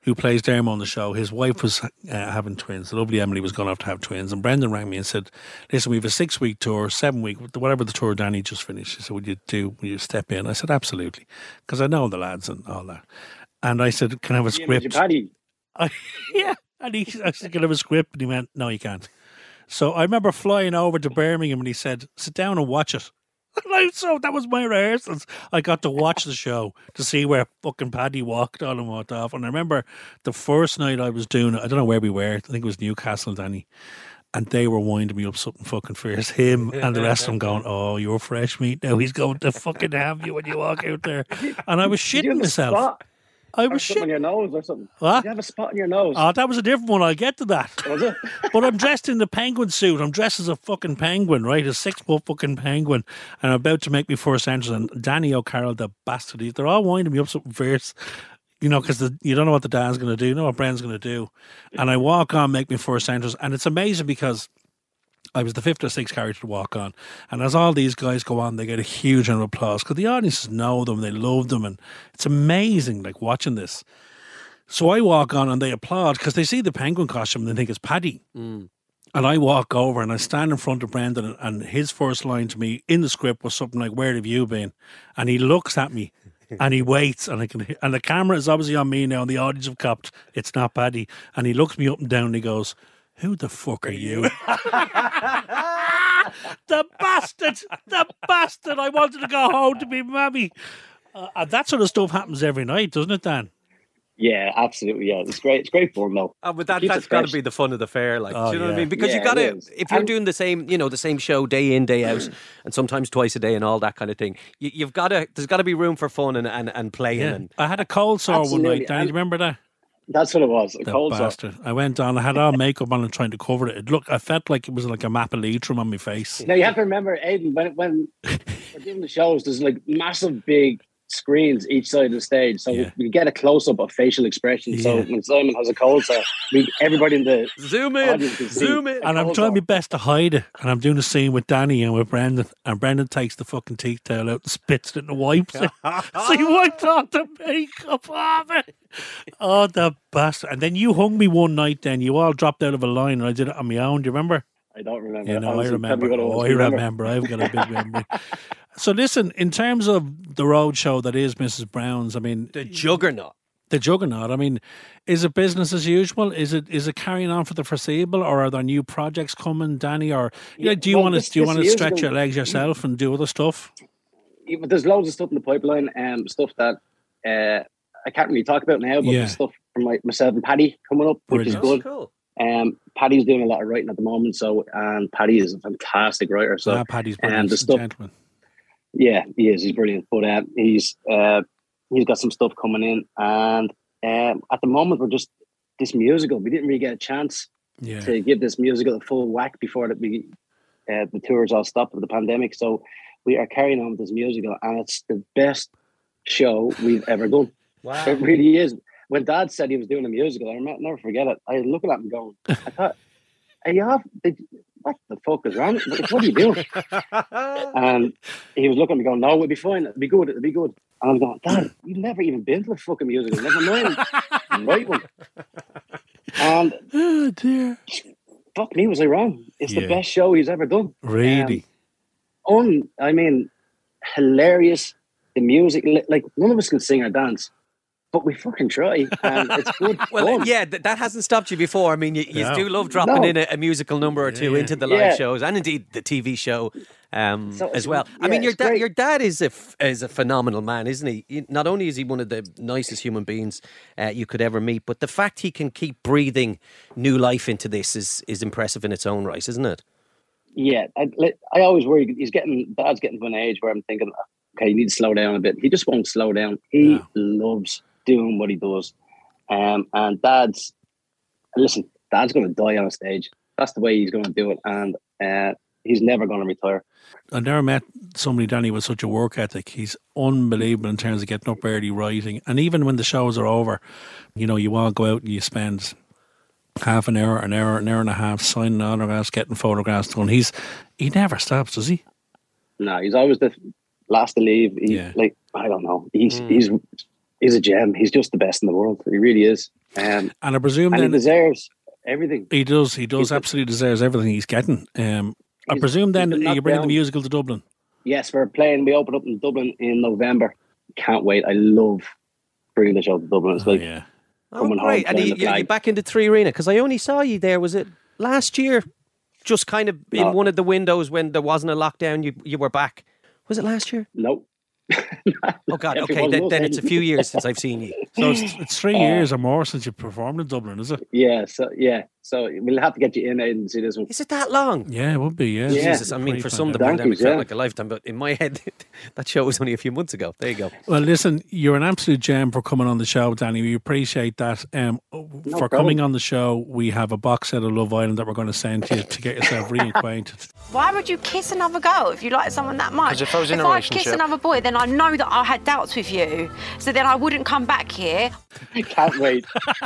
who plays Dermo on the show, his wife was uh, having twins. The lovely Emily was going have to have twins, and Brendan rang me and said, "Listen, we have a six week tour, seven week, whatever the tour Danny just finished." He said, "Would you do? Will you step in?" I said, "Absolutely," because I know the lads and all that. And I said, "Can I have a Ian, was your script?" I, yeah, and he I said, "Can I have a script?" And he went, "No, you can't." So I remember flying over to Birmingham, and he said, "Sit down and watch it." So that was my rehearsals. I got to watch the show to see where fucking Paddy walked on and walked off. And I remember the first night I was doing it, I don't know where we were, I think it was Newcastle, Danny. And they were winding me up something fucking fierce. Him and the rest of them going, Oh, you're fresh meat now. He's going to fucking have you when you walk out there. And I was shitting myself. spot I was something on your nose or something. What? Did you have a spot in your nose? Oh, that was a different one. I'll get to that. Was it? But I'm dressed in the penguin suit. I'm dressed as a fucking penguin, right? A six foot fucking penguin. And I'm about to make me first entrance. And Danny O'Carroll, the bastard, he- they're all winding me up something fierce. You know, because you don't know what the dad's going to do, you know what Bren's going to do. And I walk on, make me first entrance. And it's amazing because I was the fifth or sixth character to walk on. And as all these guys go on, they get a huge amount of applause because the audiences know them, they love them. And it's amazing, like watching this. So I walk on and they applaud because they see the penguin costume and they think it's Paddy. Mm. And I walk over and I stand in front of Brendan, and- and his first line to me in the script was something like, "Where have you been?" And he looks at me, and he waits, and I can, and the camera is obviously on me now, and the audience have copped it's not Paddy, and he looks me up and down, and he goes, "Who the fuck are you?" the bastard, the bastard! I wanted to go home to be mammy. Uh, and that sort of stuff happens every night, doesn't it, Dan? Yeah, absolutely. Yeah, it's great. It's great fun though. Oh, but that, Keeps it that's got to be the fun of the fair, like, Oh, do you know what I mean? Because you Yeah, got to, if you're And- doing the same, you know, the same show day in, day out, and sometimes twice a day and all that kind of thing, you, you've got to, there's got to be room for fun and, and, and playing. Yeah. And I had a cold sore one night, Dan, Do you remember that? That's what it was. A cold bastard. I went down. I had all makeup on and trying to cover it. It looked. I felt like it was like a map of Leitrim on my face. Now you have to remember, Aidan, when when we're doing the shows, there's like massive big screens each side of the stage, so we get a close up of facial expression. So when Simon has a cold so we everybody in the zoom in, zoom in. And I'm trying my best to hide it. And I'm doing a scene with Danny and with Brendan. And Brendan takes the fucking teeth towel out and spits it in the wipes it. so he wiped off the makeup off it. Oh, the bastard. And then you hung me one night then. You all dropped out of a line and I did it on my own. Do you remember? I don't remember. You know, I Honestly, remember. Oh, was. I remember. I've got a big memory. So listen, in terms of the roadshow that is Mrs. Brown's, I mean the juggernaut. The juggernaut. I mean, is it business as usual? Is it is it carrying on for the foreseeable, or are there new projects coming, Danny? Or you know, do you well, want to do you want to stretch musical- your legs yourself and do other stuff? Yeah, but there's loads of stuff in the pipeline, um, stuff that uh, I can't really talk about now, but Yeah. there's stuff from like myself and Paddy coming up, which is good. Cool. Um, Paddy's doing a lot of writing at the moment, so and Paddy is a fantastic writer. So ah, Paddy's um, brilliant, the a stuff, gentleman. Yeah, he is. He's brilliant, but uh, he's uh, he's got some stuff coming in, and um, at the moment we're just this musical. We didn't really get a chance Yeah. to give this musical a full whack before that we uh, the tours all stopped with the pandemic. So we are carrying on with this musical, and it's the best show we've ever done. Wow. It really is. When Dad said he was doing a musical, I will never forget it. I was looking at him going, I thought, are you off? Did, what the fuck is wrong? What what are you doing? and he was looking at me going, no, we'll be fine. It'll be good. It'll be good. And I'm going, Dad, you've never even been to a fucking musical. Never mind. right one. And oh dear, fuck me, was I wrong? It's Yeah. the best show he's ever done. Really? Um, on, I mean, hilarious. The music, like none of us can sing or dance, but we fucking try, and it's good. Well, fun. yeah, th- that hasn't stopped you before. I mean, you, you No. do love dropping No. in a, a musical number or two Yeah. into the live Yeah. shows, and indeed the TV show um, So as it's- well. I mean, your dad, great. your dad is a f- is a phenomenal man, isn't he? He- Not only is he one of the nicest human beings uh, you could ever meet, but the fact he can keep breathing new life into this is is impressive in its own right, isn't it? Yeah, I, I always worry. He's getting, Dad's getting to an age where I'm thinking, okay, you need to slow down a bit. He just won't slow down. He loves doing what he does. Um, and Dad's, listen, Dad's going to die on a stage. That's the way he's going to do it. And uh, he's never going to retire. I never met somebody, Danny, with such a work ethic. He's unbelievable in terms of getting up early, writing, and even when the shows are over, you know, you all go out and you spend half an hour, an hour, an hour and a half signing autographs, getting photographs done. He's he never stops, does he? No, he's always the last to leave. He, Like, I don't know. He's, he's, he's a gem. He's just the best in the world. He really is. Um, And I presume and he deserves everything. he does. He does He's the- absolutely deserves everything he's getting. Um, I presume then you're knocked bringing the musical to Dublin. Yes, we're playing. We open up in Dublin in November. Can't wait. I love bringing the show to Dublin. It's like coming oh, great! home. And you, the you're, flag. you're back into Three Arena because I only saw you there. Was it last year? Just kind of in No. one of the windows when there wasn't a lockdown. You you were back. Was it last year? Nope. oh God. Okay, then, then it's a few years since I've seen you. So it's, it's three Uh, years or more since you performed in Dublin, is it? Yeah, so yeah, so we'll have to get you in and see this one. Is it that long? Yeah, it would be. Yeah, Jesus, I mean, for some the Donkeys, pandemic felt yeah. like a lifetime, but in my head, that show was only a few months ago. There you go. Well, listen, you're an absolute gem for coming on the show, Danny. We appreciate that. Um, for coming on the show, we have a box set of Love Island that we're going to send to you to get yourself reacquainted. Why would you kiss another girl if you like someone that much? 'Cause if I was in a I'd kiss another boy, then I know that I had doubts with you. So then I wouldn't come back here. I can't wait.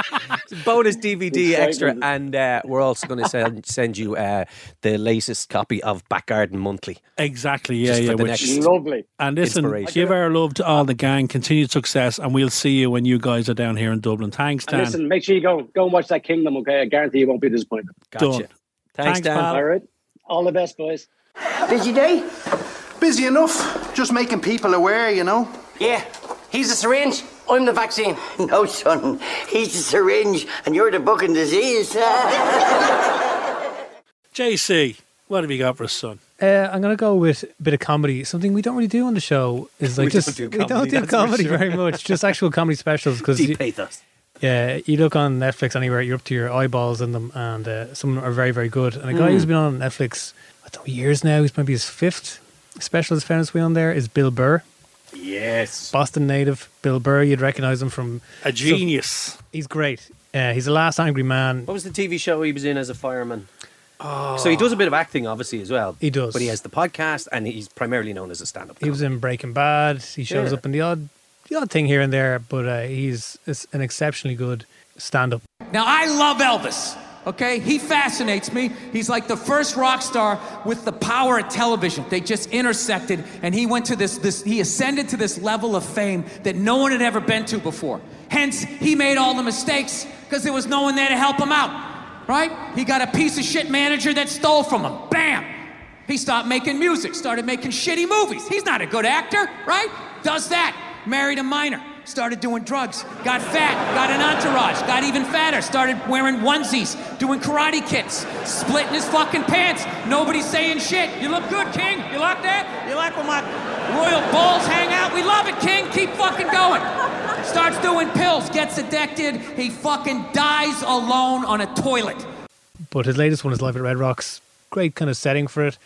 Bonus DVD extra, and uh, we're also going to send, send you uh, the latest copy of Back Garden Monthly. Exactly. Yeah, Just for yeah. the which- next Lovely. And listen, inspiration. give our love to all the gang, continued success, and we'll see you when you guys are down here in Dublin. Thanks, And Dan. listen, make sure you go go and watch that Kingdom. Okay, I guarantee you won't be disappointed. Done. Thanks, Dan. All right, all the best, boys. Busy day? Busy enough. Just making people aware, you know. Yeah. He's the syringe. I'm the vaccine. No, son. He's the syringe, and you're the book and disease. JC, what have you got for us, son? Uh, I'm going to go with a bit of comedy. Something we don't really do on the show is like We just don't do we don't do comedy sure. very much. Just actual comedy specials because Deep pathos. yeah, you look on Netflix anywhere, you're up to your eyeballs in them, and uh, some of them are very very good. And a guy Mm. who's been on Netflix, I don't know, years now. He's maybe his fifth special has found its way on there. Is Bill Burr, Yes. Boston native Bill Burr. You'd recognize him from A genius. he's great. Uh, he's the last angry man. What was the TV show he was in as a fireman? Oh. So he does a bit of acting, obviously, as well. He does. But he has the podcast, and he's primarily known as a stand-up. He was in Breaking Bad. He shows Yeah. up in the odd the odd thing here and there, but uh, he's an exceptionally good stand-up. Now, I love Elvis, okay? He fascinates me. He's like the first rock star with the power of television. They just intersected, and he went to this, this he ascended to this level of fame that no one had ever been to before. Hence, he made all the mistakes because there was no one there to help him out, right? He got a piece of shit manager that stole from him. Bam! He stopped making music, started making shitty movies. He's not a good actor, right? Does that. Married a minor, started doing drugs, got fat, got an entourage, got even fatter, started wearing onesies, doing karate kicks, splitting his fucking pants. Nobody's saying shit. You look good, King. You like that? You like when my royal balls hang out? We love it, King. Keep fucking going. Starts doing pills, gets addicted. He fucking dies alone on a toilet. But his latest one is Live at Red Rocks. Great kind of setting for it.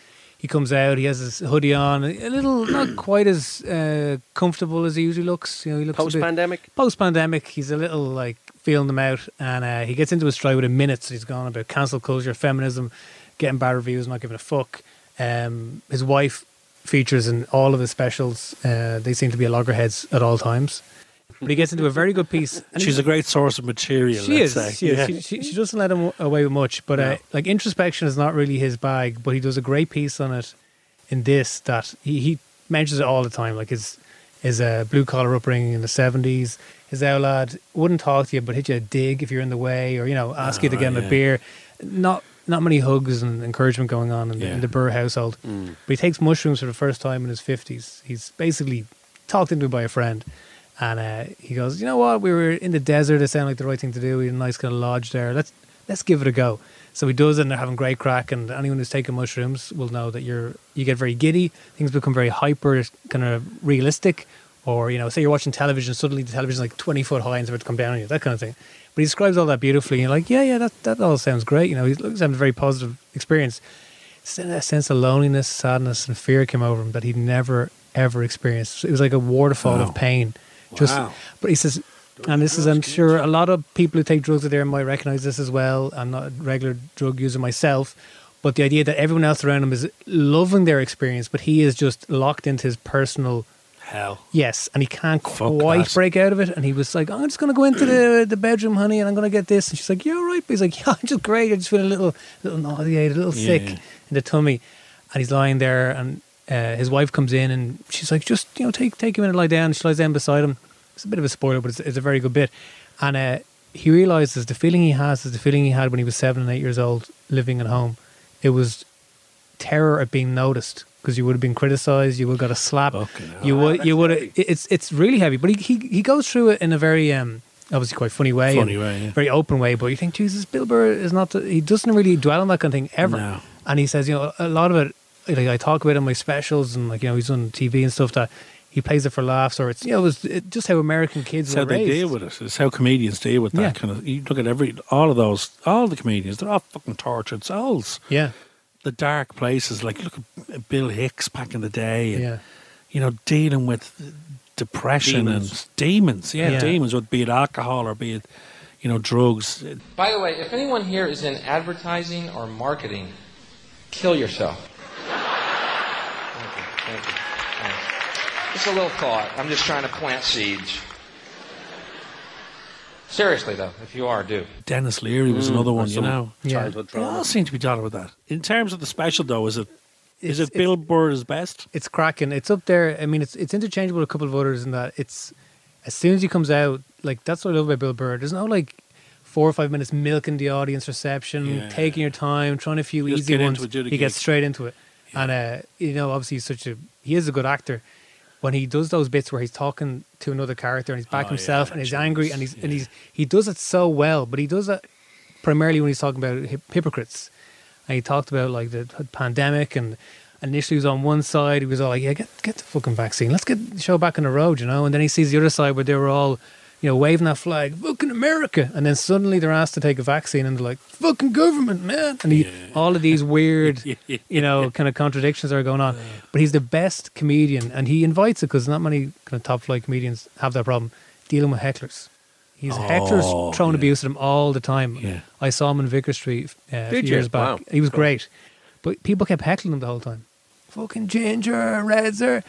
He comes out, he has his hoodie on, a little not quite as uh, comfortable as he usually looks. You know, he looks Post-pandemic? Post-pandemic, he's a little like feeling them out, and uh, he gets into his stride within minutes. He's gone about cancel culture, feminism, getting bad reviews, not giving a fuck. Um, his wife features in all of his specials. Uh, they seem to be at loggerheads at all times. But he gets into a very good piece. and She's a great source of material. she let's is. say. She, is. Yeah. She, she, she doesn't let him away with much, but uh, like introspection is not really his bag. But he does a great piece on it in this that he, he mentions it all the time. Like his his uh, blue collar upbringing in the seventies. His lad wouldn't talk to you, but hit you a dig if you're in the way, or you know, ask you to get him right, a beer. Not not many hugs and encouragement going on in, the, in the Burr household. Mm. But he takes mushrooms for the first time in his fifties. He's basically talked into by a friend. And uh, he goes, you know what? We were in the desert. It sounded like the right thing to do. We had a nice kind of lodge there. Let's let's give it a go. So he does it, and they're having great crack. And anyone who's taken mushrooms will know that you're you get very giddy. Things become very hyper, kind of realistic. Or you know, say you're watching television, suddenly the television's like twenty foot high and it's about to come down on you. That kind of thing. But he describes all that beautifully. And you're like, yeah, yeah, that that all sounds great. You know, he looks having a very positive experience. Then a sense of loneliness, sadness, and fear came over him that he'd never ever experienced. It was like a waterfall Wow. of pain. Just, Wow. but he says, and this is, I'm sure, a lot of people who take drugs out there might recognize this as well. I'm not a regular drug user myself, but the idea that everyone else around him is loving their experience, but he is just locked into his personal Hell. Yes, and he can't Fuck quite that. break out of it. And he was like, "I'm just going to go into the the bedroom, honey, and I'm going to get this." And she's like, You're "Yeah, all right." But he's like, "Yeah, I'm just great. I just feel a little, little nauseated, a little Yeah, sick yeah. in the tummy." And he's lying there, and uh, his wife comes in, and she's like, "Just you know, take take him in and lie down." She lies down beside him. It's a bit of a spoiler, but it's, it's a very good bit. And uh, he realizes the feeling he has is the feeling he had when he was seven and eight years old, living at home. It was terror at being noticed because you would have been criticized, you would have got a slap, you would you would have. It's it's really heavy, but he, he he goes through it in a very um obviously quite funny way, Funny way, yeah. very open way. But you think Jesus, Bill Burr is not the, he doesn't really dwell on that kind of thing ever, No. and he says you know a lot of it like I talk about in my specials and like you know he's on TV and stuff that. He plays it for laughs, or it's you know, it was it, just how American kids It's were how they raised. deal with it. It's how comedians deal with that Yeah. kind of. You look at every, all of those, all the comedians, they're all fucking tortured souls. Yeah, The dark places, like look at Bill Hicks back in the day. And, Yeah. You know, dealing with depression Demons. and demons. Yeah, Yeah. demons, would be it alcohol or be it, you know, drugs. By the way, if anyone here is in advertising or marketing, kill yourself. Thank you. Thank you. Thanks. Just a little thought. I'm just trying to plant seeds. Seriously, though, if you are, do. Denis Leary was Mm, another one, you some know. childhood They all seem to be dotted with that. In terms of the special, though, is it is It's- it Bill Burr's best? it's cracking. It's up there. I mean, it's it's interchangeable with a couple of others in that it's as soon as he comes out, like that's what I love about Bill Burr. There's no like four or five minutes milking the audience reception, Yeah. taking your time, trying a few Just easy get ones. into it, do the he gets gig. straight into it, and uh, you know, obviously, he's such a he is a good actor. When he does those bits where he's talking to another character and he's back Oh, himself yeah, and he's angry and he's and he's he does it so well, but he does it primarily when he's talking about hip- hypocrites. And he talked about like the pandemic and initially he was on one side, he was all like, Yeah, get get the fucking vaccine. Let's get the show back on the road, you know? And then he sees the other side where they were all, you know, waving that flag, fucking America. And then suddenly they're asked to take a vaccine and they're like, Fucking government, man. And he, all of these weird, you know, kind of contradictions are going on. But he's the best comedian and he invites it because not many kind of top flight comedians have that problem dealing with hecklers. He's Oh, hecklers throwing yeah. abuse at him all the time. Yeah. I saw him in Vicar Street uh, a few years back. Wow. He was Cool. great, but people kept heckling him the whole time. Fucking ginger, redzer,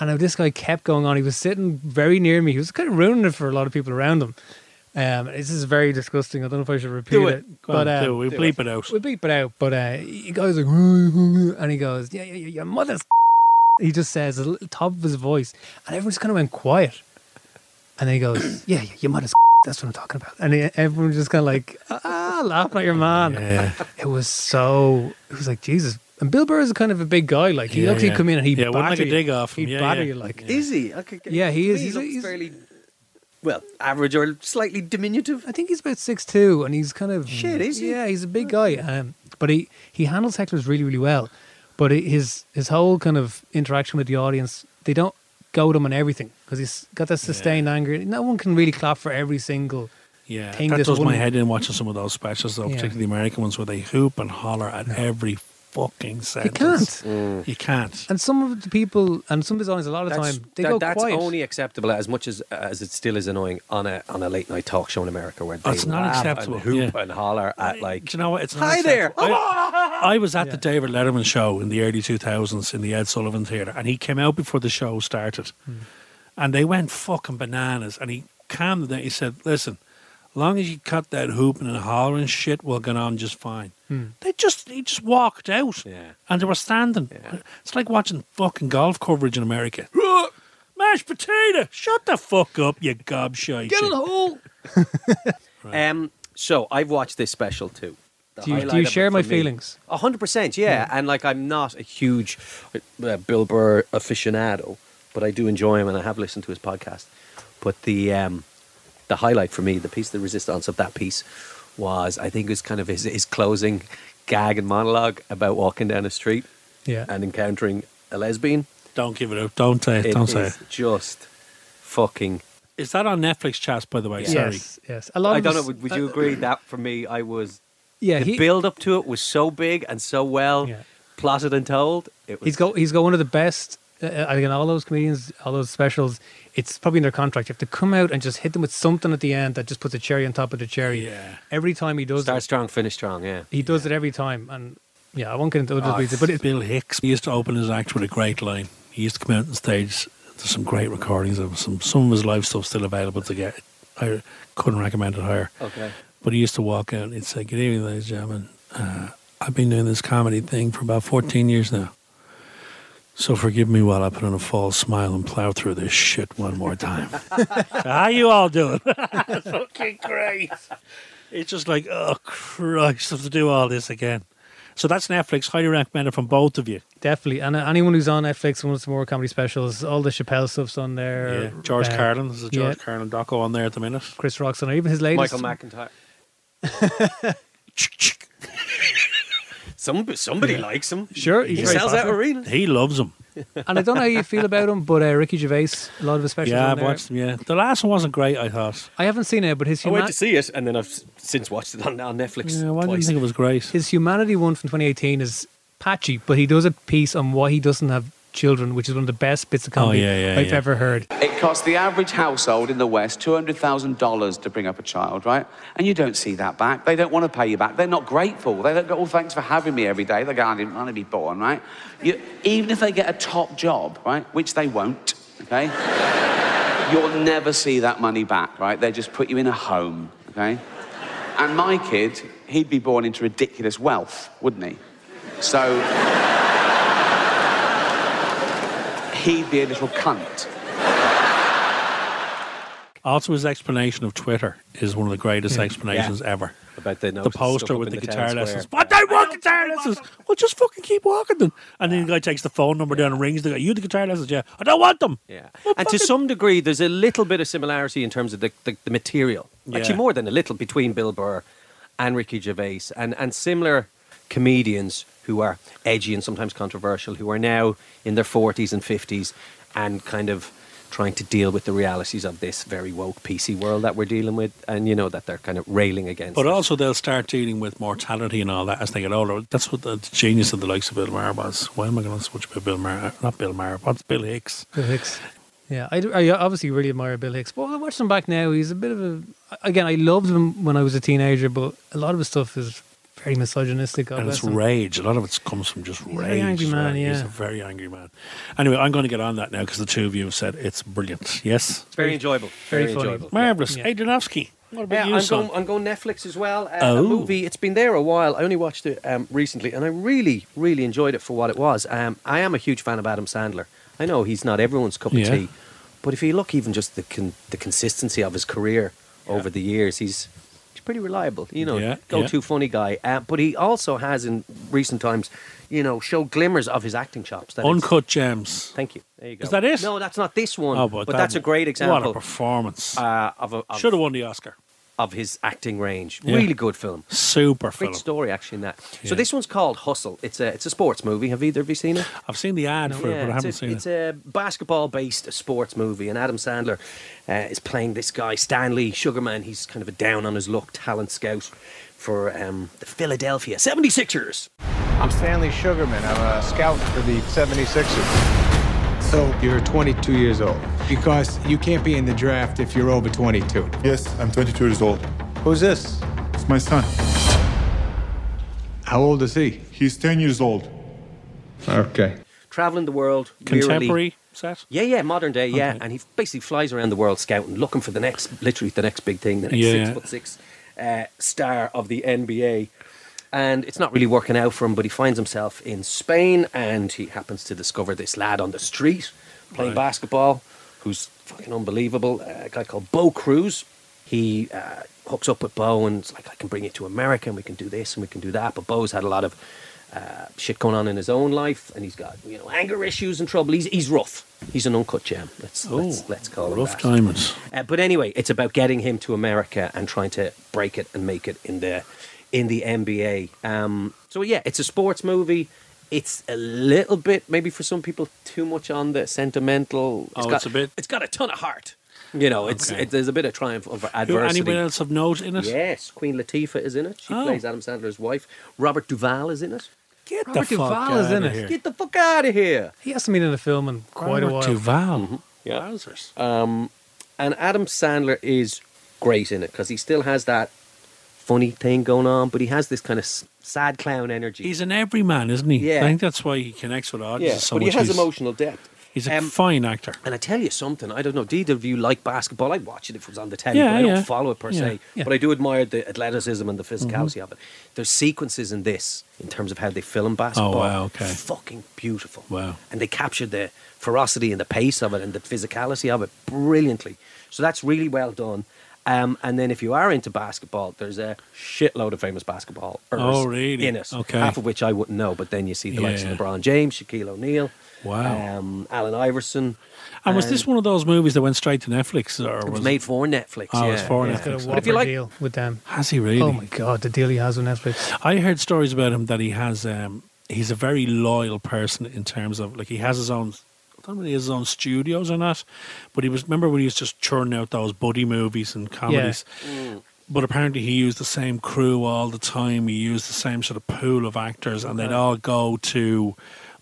And this guy kept going on. He was sitting very near me. He was kind of ruining it for a lot of people around him. Um, this is very disgusting. I don't know if I should repeat Do it. it. Go on, uh, do it. We'll bleep it out. We bleep it out. But uh, he goes like, and he goes, yeah, yeah, yeah, your mother's. He just says at the top of his voice, and everyone just kind of went quiet. And then he goes, yeah, yeah, your mother's. That's what I'm talking about. And he, everyone just kind of like, ah, laughing at your man. Yeah. It was so. It was like Jesus. And Bill Burr is a kind of a big guy. Like he Yeah, actually yeah. come in and he Yeah, wouldn't batter like a you. dig off. He'd Yeah, batter yeah. you like. Is he? I could, Yeah, he is. me, He's- looks he's- fairly well average or slightly diminutive. I think he's about six two, and he's kind of Shit, is he? Yeah, he's a big guy. Um, but he he handles hecklers really really well. But his his whole kind of interaction with the audience, they don't go to him on everything because he's got that sustained anger. No one can really clap for every single Yeah, thing. that this does my head in watching some of those specials, though, Yeah. particularly the American ones, where they hoop and holler at every fucking You sentence. can't. Mm. You can't. And some of the people and some of his audience, a lot of the That's, time, they that- go that's quiet. only acceptable as much as as it still is annoying on a on a late night talk show in America where they That's not laugh acceptable, and hoop yeah. and holler at like. Do you know what? It's not Hi there. I, I was at the David Letterman show in the early 2000s in the Ed Sullivan Theatre, and he came out before the show started. Hmm. And they went fucking bananas. And he calmed them down. He said, Listen, long as you cut that hooping and hollering shit, we'll get on just fine. Hmm. They just he just walked out. Yeah. And they were standing. It's like watching fucking golf coverage in America. Mashed potato! Shut the fuck up, you gobshite. Get in the hole. Um. So I've watched this special too. Do you- do you share my me- feelings? A hundred percent, yeah. And like, I'm not a huge uh, Bill Burr aficionado, but I do enjoy him, and I have listened to his podcast. But the um, the highlight for me, the piece, the resistance of that piece, was I think it was kind of his, his closing gag and monologue about walking down a street Yeah. and encountering a lesbian. Don't give it up. Don't say it. It Don't say it. just fucking. Is that on Netflix, Chas, by the way? Sorry. Yes, yes. A lot I of don't know. Would, would you uh, agree that for me, I was Yeah, the he- build up to it was so big and so well plotted and told. It was He's got he's got one of the best. Uh, I think in all those comedians, all those specials, it's probably in their contract. You have to come out and just hit them with something at the end that just puts a cherry on top of the cherry. Yeah. Every time he does start it, strong, finish strong. Yeah. he does it every time. And yeah, I won't get into other Oh, reasons, but it, Bill Hicks he used to open his act with a great line. He used to come out on stage. There's some great recordings of some. Some of his live stuff still available to get. I couldn't recommend it higher. Okay. But he used to walk out and he'd say, "Good evening, ladies and gentlemen. Uh, I've been doing this comedy thing for about 14 years now. So forgive me while I put on a false smile and plow through this shit one more time. How you all doing? Fucking great. It's just like, oh Christ, I have to do all this again. So that's Netflix. Highly recommended from both of you. definitely. And uh, anyone who's on Netflix wants more comedy specials, all the Chappelle stuff's on there. Yeah. George Uh, Carlin. There's a George yeah. Carlin doco on there at the minute. Chris Rock's on there. Even his latest. Michael McIntyre. Some, somebody Yeah. likes him. Sure, he very sells out popular. arenas. He loves them. and I don't know how you feel about him, but uh, Ricky Gervais, a lot of his specials. Yeah, I've there. watched him. Yeah, the last one wasn't great. I thought. I haven't seen it, but his I went to see it, and then I've since watched it on, on Netflix. Yeah, why didn't you think it was great? his humanity one from 2018 is patchy, but he does a piece on why he doesn't have children, which is one of the best bits of comedy Oh, yeah, yeah, I've yeah. ever heard. It costs the average household in the West $200,000 to bring up a child, right? And you don't see that back. They don't want to pay you back. They're not grateful. They don't go, oh, thanks for having me every day. They go, I didn't want to be born, right? You, even if they get a top job, right, which they won't, okay? You'll never see that money back, right? They just put you in a home, okay? And my kid, he'd be born into ridiculous wealth, wouldn't he? So he'd be a little cunt. Also, his explanation of Twitter is one of the greatest Yeah. explanations Yeah. ever. About the the poster with the, the guitar lessons. square. What? I want guitar lessons. Well, just fucking keep walking then. And then the guy takes the phone number down and rings the guy. You the guitar lessons? Yeah. I don't want them. Yeah. and to some degree, there's a little bit of similarity in terms of the, the, the material. Actually, more than a little between Bill Burr and Ricky Gervais, and, and similar comedians who are edgy and sometimes controversial, who are now in their 40s and 50s and kind of trying to deal with the realities of this very woke PC world that we're dealing with, and you know that they're kind of railing against. But it. also, they'll start dealing with mortality and all that as they get older. That's what the genius of the likes of Bill Maher was. Why am I going to switch about Bill Maher? Not Bill Maher. What's Bill Hicks? Bill Hicks. Yeah, I, do- I obviously really admire Bill Hicks. But I watch him back now. He's a bit of a. Again, I loved him when I was a teenager, but a lot of his stuff is very misogynistic. God and it's him. rage. A lot of it comes from just a rage. very angry as man, well. He's a very angry man. Anyway, I'm going to get on that now because the two of you have said it's brilliant. Yes, It's very enjoyable. very Very, enjoyable. marvelous. Yeah. Adrianowski. What about Yeah, you, I'm son? going, I'm going Netflix as well. Uh, Oh. A movie. It's been there a while. I only watched it um, recently, and I really, really enjoyed it for what it was. Um, I am a huge fan of Adam Sandler. I know he's not everyone's cup of Yeah. tea, but if you look even just the con- the consistency of his career over the years, he's he's pretty reliable. You know, Yeah, go-to funny guy. Uh, but he also has in recent times, you know, showed glimmers of his acting chops. That Uncut Gems. Thank you. There you go. Is that it? No, that's not this one. Oh, but but, that that's a great example. What a performance! uh, of, of Should have won the Oscar. Of his acting range. Yeah. Really good film. Super film. Great story actually in that. Yeah. So this one's called Hustle. It's a it's a sports movie. Have either of you seen it? I've seen the ad for it, but I it's haven't a, seen it's it. It's a basketball based sports movie, and Adam Sandler uh, is playing this guy Stanley Sugarman. He's kind of a down on his luck talent scout for um, the Philadelphia 76ers. I'm Stanley Sugarman. I'm a scout for the 76ers. So you're 22 years old because you can't be in the draft if you're over 22. Yes, I'm 22 years old. Who's this? It's my son. How old is he? He's 10 years old. Okay. Traveling the world, wearily- Contemporary set. Yeah, yeah, modern day, yeah. Okay. And he basically flies around the world scouting, looking for the next, literally the next big thing, the next Yeah, six foot six uh, star of the NBA. And it's not really working out for him, but he finds himself in Spain and he happens to discover this lad on the street playing Right. basketball who's fucking unbelievable. Uh, a guy called Bo Cruz. He uh, hooks up with Bo and it's like, I can bring you to America and we can do this and we can do that. But Bo's had a lot of uh, shit going on in his own life and he's got you know anger issues and trouble. He's, he's rough. He's an uncut gem. Let's, let's, let's call him Rough that. diamonds. Uh, but anyway, it's about getting him to America and trying to break it and make it in the in the NBA. Um, so yeah, it's a sports movie. It's a little bit, maybe for some people, too much on the sentimental. Oh, got, it's a bit- It's got a ton of heart. You know, it's Okay. it, there's a bit of triumph over Who, adversity. anyone else of note in it? Yes, Queen Latifah is in it. She Oh. plays Adam Sandler's wife. Robert Duvall is in it. Get Robert the fuck Duvall is in outta it. here. Get the fuck out of here! He hasn't been in a film in quite a Robert while. Duvall. Yeah. Wowzers. Um, and Adam Sandler is great in it because he still has that funny thing going on, but he has this kind of sad clown energy. He's an everyman, isn't he? Yeah. I think that's why he connects with yeah, audiences so but he has he's, emotional depth. he's a Um, fine actor. And I tell you something, I don't know, do either of you like basketball? I'd watch it if it was on the telly, Yeah, but I don't follow it per Yeah, se. yeah. Mm-hmm. But I do admire the athleticism and the physicality of it. There's sequences in this, in terms of how they film basketball. Oh, wow, okay. Fucking beautiful. Wow. And they captured the ferocity and the pace of it and the physicality of it brilliantly. So that's really well done. Um, and then if you are into basketball, there's a shitload of famous basketball Oh, really? in it. Okay. Half of which I wouldn't know, but then you see the likes of LeBron James, Shaquille O'Neal, Wow. um, Allen Iverson. and was this one of those movies that went straight to Netflix? Or It was was made for Netflix. Oh, yeah. it's for yeah. He's got a Netflix. But if you like, deal with them. Has he really? Oh my god, the deal he has with Netflix. I heard stories about him that he has. Um, he's a very loyal person in terms of like he has his own. I don't know has his own studios or not, but he was. Remember when he was just churning out those buddy movies and comedies. Mm. But apparently he used the same crew all the time. He used the same sort of pool of actors, and they'd all go to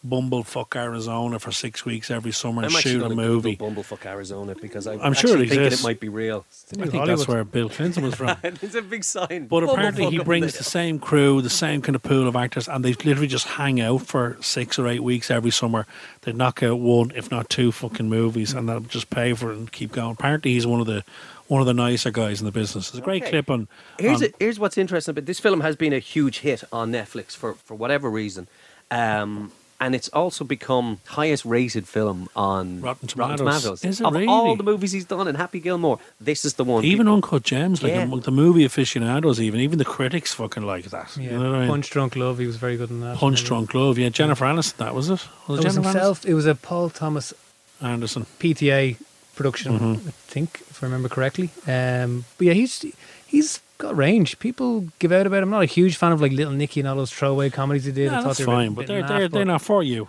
Bumblefuck, Arizona for six weeks every summer and I'm shoot a movie. Bumblefuck Arizona because I, I'm sure it thinking it might be real. I think Hollywood. that's where Bill Clinton was from. it's a big sign. But apparently he brings the same crew, the same kind of pool of actors, and they literally just hang out for six or eight weeks every summer. They knock out one, if not two, fucking movies, and they'll just pay for it and keep going. Apparently, he's one of the one of the nicer guys in the business. There's a great Okay. clip on. Here's on- a, here's what's interesting. But this film has been a huge hit on Netflix for for whatever reason, um, and it's also become highest rated film on Rotten Tomatoes. Is it of all the movies he's done, and Happy Gilmore, this is the one. even people- Uncut Gems, like Yeah. the movie aficionados, even even the critics fucking like that. Yeah, You know what I mean? Punch Drunk Love, he was very good in that. Punch Drunk Love, yeah. Jennifer Aniston, that was it. Was It it was Jennifer himself. It was a Paul Thomas Anderson. PTA production, Mhm. I think, if I remember correctly. Um, but yeah, he's he's got range. People give out about him. I'm not a huge fan of like Little Nicky and all those throwaway comedies he did. I thought that's they were fine, but they're they're, they're but- not for you.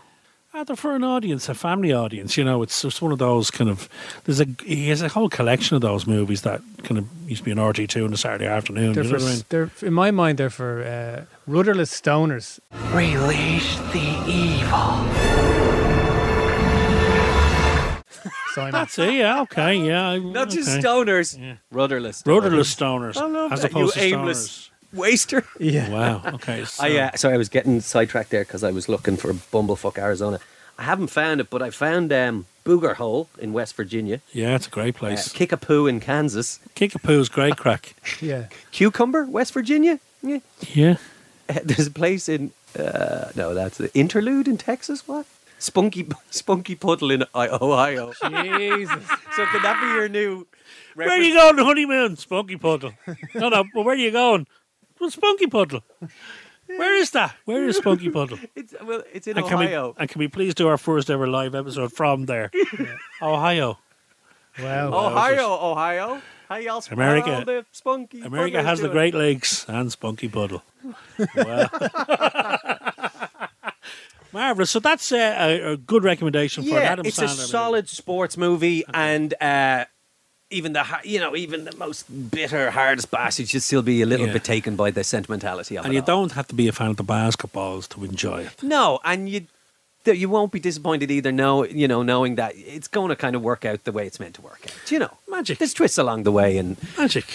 Ah, they're for an audience, a family audience. You know, it's just one of those kind of. There's a he has a whole collection of those movies that kind of used to be an RTÉ two on a Saturday afternoon. They're you for, know what I mean? they're in my mind they're for uh, rudderless stoners. Release the evil. Simon. That's it. Yeah. Okay. Yeah. I- not just okay. stoners, rudderless, Rudderless stoners, I love as that, opposed you to aimless stoners. waster. Yeah. Wow. Okay. So, I uh, sorry, I was getting sidetracked there because I was looking for Bumblefuck, Arizona. I haven't found it, but I found um, Booger Hole in West Virginia, yeah, it's a great uh, place. Kickapoo in Kansas, Kickapoo's great crack. Yeah. Cucumber, West Virginia. Yeah. Yeah. There's a place in uh, no, that's the Interlude in Texas. What? Spunky Spunky Puddle in Ohio. Jesus. So could that be your new? Where are you going on honeymoon? Spunky Puddle. no, no, but where are you going? Well, Spunky Puddle. Where is that? Where is Spunky Puddle? It's well, it's in and can, we, Ohio. and can we please do our first ever live episode from there? Ohio. Wow. Ohio, Ohio. How y'all America- the spunky? America has the? Great Lakes and Spunky Puddle. Wow. Marvelous. So that's uh, a, a good recommendation for an Yeah, Adam it's Sandler. a movie. solid sports movie, and uh, even the you know even the most bitter, hardest bastard should still be a little Yeah. bit taken by the sentimentality of And it. you all. don't have to be a fan of the basketballs to enjoy it. No, and you th- you won't be disappointed either. No, you know knowing that it's going to kind of work out the way it's meant to work out. You know, magic. There's twists along the way and magic,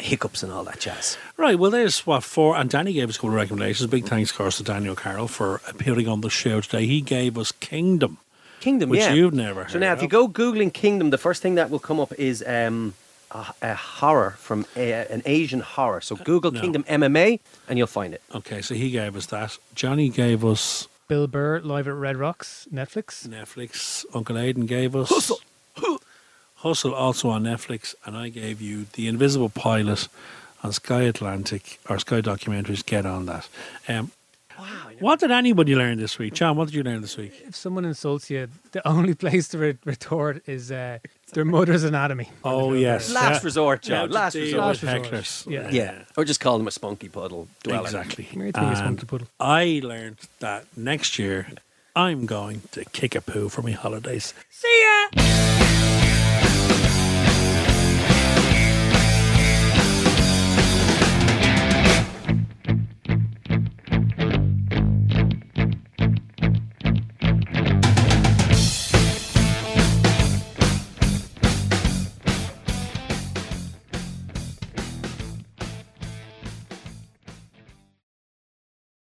hiccups and all that jazz. Right, well, there's what for, and Danny gave us a couple of recommendations. Big thanks, of course, to Danny O'Carroll for appearing on the show today. He gave us Kingdom, Kingdom, which yeah. you've never heard So now, if you go googling Kingdom, the first thing that will come up is um, a, a horror from a, an Asian horror. So Google no. Kingdom MMA, and you'll find it. Okay, so he gave us that. Johnny gave us Bill Burr live at Red Rocks, Netflix. Netflix. Uncle Aidan gave us Hustle. Hustle, also on Netflix, and I gave you The Invisible Pilot on Sky Atlantic or Sky Documentaries. Get on that. Um, what did anybody learn this week, John? What did you learn this week? If someone insults you, the only place to re- retort is uh, their mother's anatomy. Oh yes, Last Yeah. resort, How John. to Last resort. Last resort. hecklers. Yeah. Yeah, or just call them a spunky puddle dweller. Exactly. Married to a And spunky puddle. I learned that next year I'm going to kick a poo for my holidays. See ya.